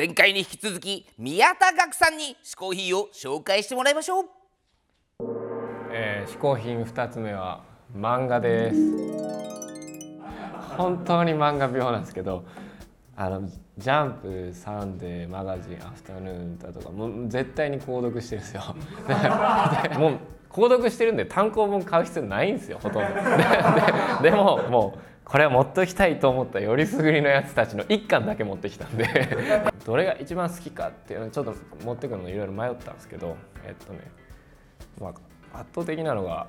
前回に引き続き宮田岳さんに嗜好品を紹介してもらいましょう。えー、嗜好品2つ目は漫画です。本当に漫画病なんですけどあのジャンプサンデーマガジンアフタヌーンだとかもう絶対に購読してるんですよ。でもう購読してるんで単行本買う必要ないんですよほとんど。でででももうこれは持っときたいと思ったよりすぐりのやつたちの1巻だけ持ってきたんで。どれが一番好きかっていうのをちょっと持ってくるのいろいろ迷ったんですけどえっとねまあ圧倒的なのが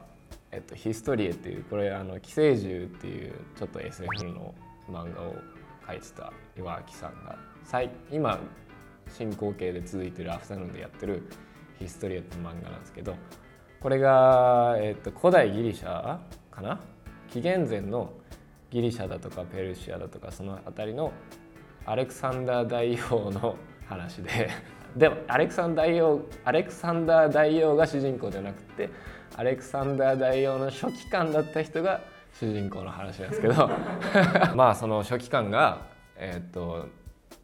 えっと、ヒストリエっていうこれあの寄生獣っていうちょっと SF の漫画を書いてた岩脇さんが今進行形で続いてるアフタヌーンでやってるヒストリエって漫画なんですけどこれが、えっと、古代ギリシャかな？紀元前のギリシャだとかペルシアだとかその辺りのアレクサンダー大王の話で でもアレクサンダー大王アレクサンダー大王が主人公じゃなくてアレクサンダー大王の初期官だった人が主人公の話なんですけど。まあその初期官が、えーと、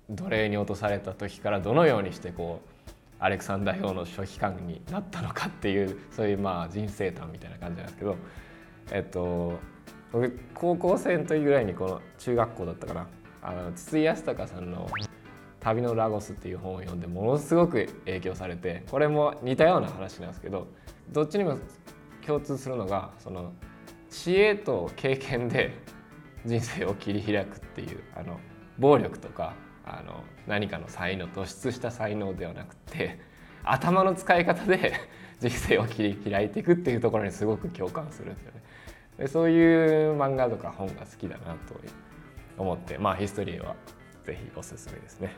奴隷に落とされた時からどのようにしてこうアレクサンダー王の初期官になったのかっていうそういうまあ人生譚みたいな感じなんですけど。えっ、ー、と僕高校生の時ぐらいにこの中学校だったかな。あの筒井康隆さんの「旅のラゴス」っていう本を読んでものすごく影響されてこれも似たような話なんですけどどっちにも共通するのがその知恵と経験で 人生を切り開くっていうあの暴力とかあの何かの才能突出した才能ではなくて頭の使い方で 人生を切り開いていくっていうところにすごく共感するんですよね。でそういう漫画とか本が好きだなと思ってまあヒストリーは是非おすすめですね。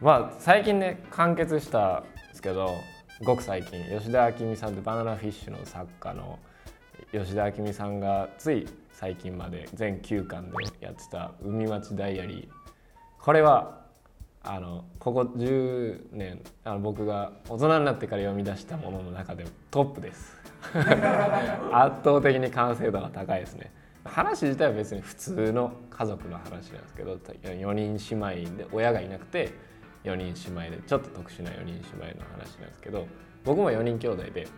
まあ最近ね完結したんですけどごく最近吉田明美さんってバナナフィッシュの作家の吉田明美さんがつい最近まで全9巻でやってた「海町ダイアリー」これはあのここ10年あの僕が大人になってから読み出したものの中でトップです。圧倒的に完成度が高いですね。話自体は別に普通の家族の話なんですけど4人姉妹で親がいなくて4人姉妹でちょっと特殊な4人姉妹の話なんですけど僕も4人兄弟で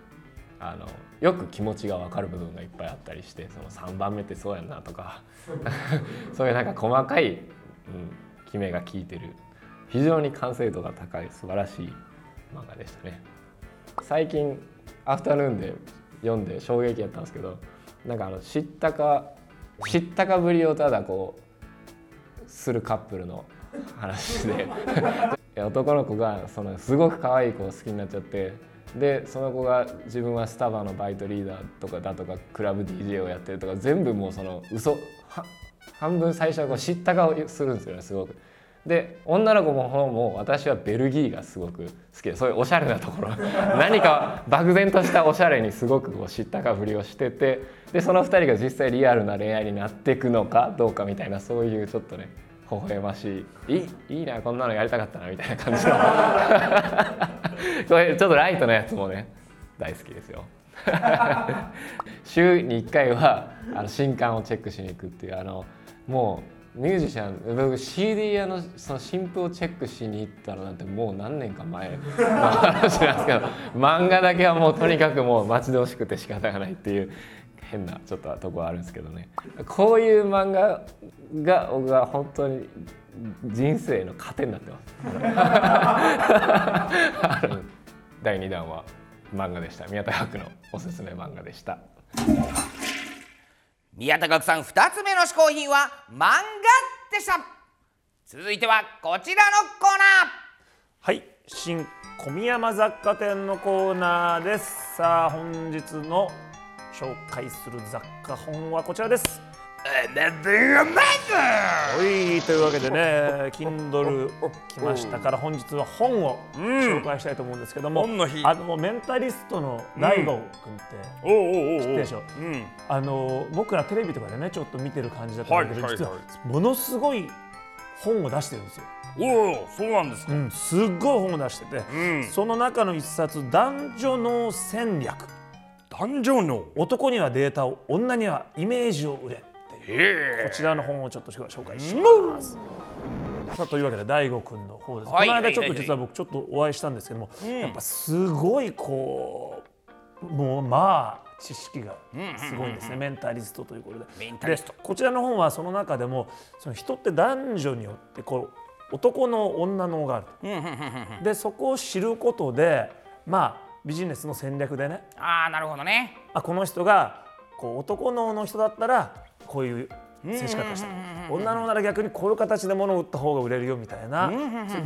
あのよく気持ちが分かる部分がいっぱいあったりしてその3番目ってそうやんなとか そういうなんか細かい、うん、決めが効いてる非常に完成度が高い素晴らしい漫画でしたね。最近アフタヌーンで読んで衝撃やったんですけどなんかあの知ったか知ったかぶりをただこうするカップルの話で 男の子がそのすごく可愛い子を好きになっちゃってでその子が自分はスタバのバイトリーダーとかだとかクラブ DJ をやってるとか全部もうその嘘半分最初はこう知った顔するんですよねすごく。で女の子も方も私はベルギーがすごく好きでそういうおしゃれなところ 何か漠然としたおしゃれにすごくこう知ったかぶりをしててでその2人が実際リアルな恋愛になっていくのかどうかみたいなそういうちょっとね微笑ましい。いいいいなこんなのやりたかったなみたいな感じの。これちょっとライトなやつもね大好きですよ。週に1回はあの新刊をチェックしに行くっていうあのもうミュージシャン僕 CD 屋のその新譜をチェックしに行ったのなんてもう何年か前の 話なんですけど漫画だけはもうとにかくもう待ち遠しくて仕方がないっていう変なちょっととこはあるんですけどね。こういう漫画が僕は本当に人生の糧になってます。第2弾は漫画でした。宮田学のおすすめ漫画でした。宮田学さん2つ目の嗜好品は漫画でした。続いてはこちらのコーナー。はい新小宮山雑貨店のコーナーです。さあ本日の紹介する雑貨本はこちらです。はいというわけでね Kindle 来ましたから本日は本を紹介したいと思うんですけども、うん、あのメンタリストの大悟君って知ってでしょ、うん、あの僕らテレビとかでねちょっと見てる感じだったんだけど、実はものすごい本を出してるんですよ。おおそうなんですか、うん、すっごい本を出してて、その中の一冊「男女の戦略」男女の男にはデータを女にはイメージを売れこちらの本をちょっと紹介します。さあというわけで大悟くんの方です、はい。この間ちょっと実は僕ちょっとお会いしたんですけども、やっぱすごいこうもうまあ知識がすごいんですね、メンタリストということで。メンタリスト。でこちらの本はその中でもその人って男女によってこう男の女のがあると。でそこを知ることでまあビジネスの戦略でね。ああなるほどね。あこの人がこう男のの人だったらこういう接し方した女のなら逆にこういう形で物を売った方が売れるよみたいな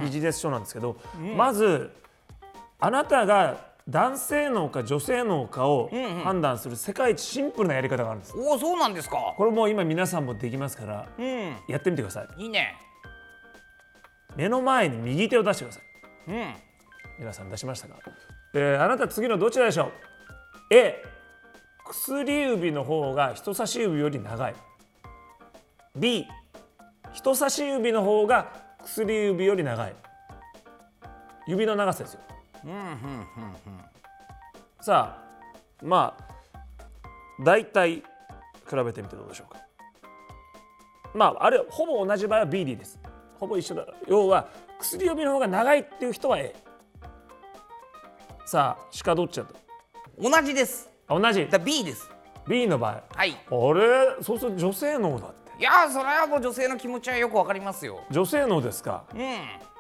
ビジネス書なんですけどまずあなたが男性脳か女性脳かを判断する世界一シンプルなやり方があるんです。おおそうなんですか。これもう今皆さんもできますからうん。やってみてください。いいね。目の前に右手を出してください。うん。皆さん出しましたか、えーあなた次のどちらでしょう？A 薬指の方が人差し指より長い。B 人差し指の方が薬指より長い。指の長さですよ。さあまあ大体比べてみてどうでしょうか。まああれほぼ同じ場合は BD です。ほぼ一緒だ。要は薬指の方が長いっていう人は A さあ鹿どっちだと？同じです。あ同じ。だ B です。B の場合。はい。あれ？そうすると女性脳だって。いやーそれはもう女性の気持ちはよくわかりますよ。女性脳ですか？うん。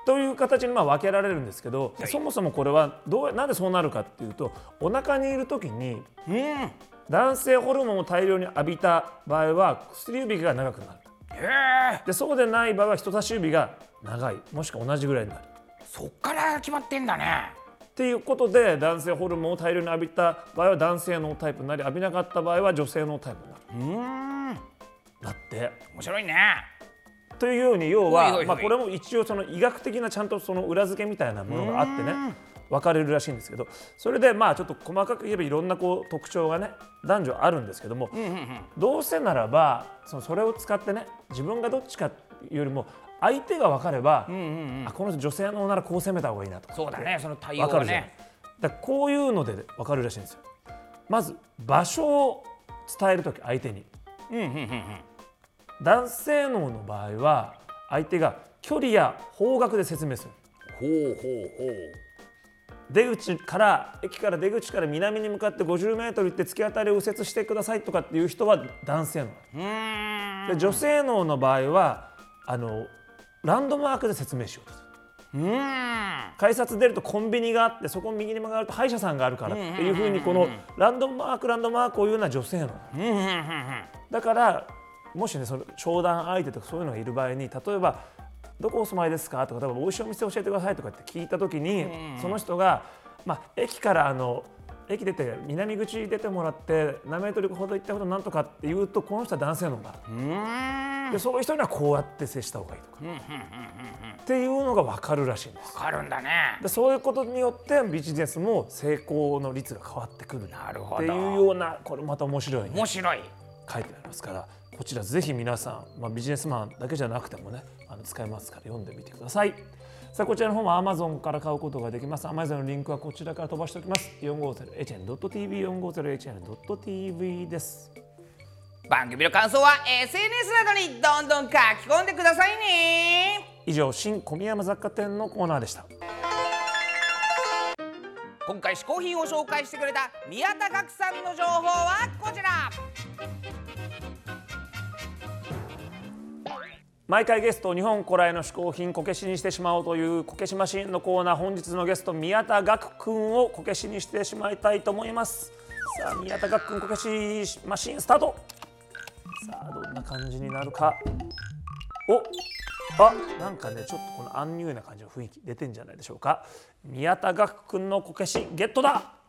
という形にまあ分けられるんですけど、はい。そもそもこれはどうなんでそうなるかっていうとお腹にいる時にうん。へ男性ホルモンを大量に浴びた場合は薬指が長くなる。えでそうでない場合は人差し指が長い。もしくは同じぐらいになる。そっから決まってんだねっていうことで男性ホルモンを大量に浴びた場合は男性のタイプになり浴びなかった場合は女性のタイプになる。だって。面白いね。というように要はまあこれも一応その医学的なちゃんとその裏付けみたいなものがあってね分かれるらしいんですけどそれでまあちょっと細かく言えばいろんなこう特徴がね男女あるんですけどもどうせならばそのそれを使ってね自分がどっちかよりも相手が分かればあこの人女性のならこう攻めた方がいいなとか。そうだねその対応分かるじゃないがねだこういうので分かるらしいんですよ。まず場所を伝える時相手に。うんうんうんうん。男性脳の場合は相手が距離や方角で説明する。ほうほうほう。出口から駅から出口から南に向かって50メートル行って突き当たりを右折してくださいとかっていう人は男性脳。女性脳の場合はあのランドマークで説明しようとする。うーん。改札出るとコンビニがあってそこを右に曲がると歯医者さんがあるからっていうふうにこのランドマークランドマークを言うのは女性脳うんうん。うんうんだからもしねその商談相手とかそういうのがいる場合に例えば「どこお住まいですか?」とか多分美味しいお店教えてください」とかって聞いた時に、その人が、まあ、駅からあの駅出て南口出てもらって何メートルほど行ったことなんとかって言うとこの人は男性のがうーんでそういう人にはこうやって接した方がいいとか、っていうのが分かるらしいんです。わかるんだね。でそういうことによってビジネスも成功の率が変わってくる。なるほど。っていうようなこれまた面白いね。面白い。書いてありますからこちらぜひ皆さん、まあ、ビジネスマンだけじゃなくてもねあの使えますから読んでみてください。さあこちらの方も Amazon から買うことができます。Amazon のリンクはこちらから飛ばしておきます。450hn.tv 450hn.tv です番組の感想は SNS などにどんどん書き込んでくださいね。以上新小宮山雑貨店のコーナーでした。今回試行品を紹介してくれた宮田岳さんの情報はこちら。毎回ゲストを日本古来の嗜好品こけしにしてしまおうというこけしマシンのコーナー本日のゲスト宮田岳くんをこけしにしてしまいたいと思います。さあ宮田岳くんこけしマシンスタートさあどんな感じになるか。おあなんかねちょっとこのアンニュイな感じの雰囲気出てんじゃないでしょうか。宮田岳くんのこけしゲットだ。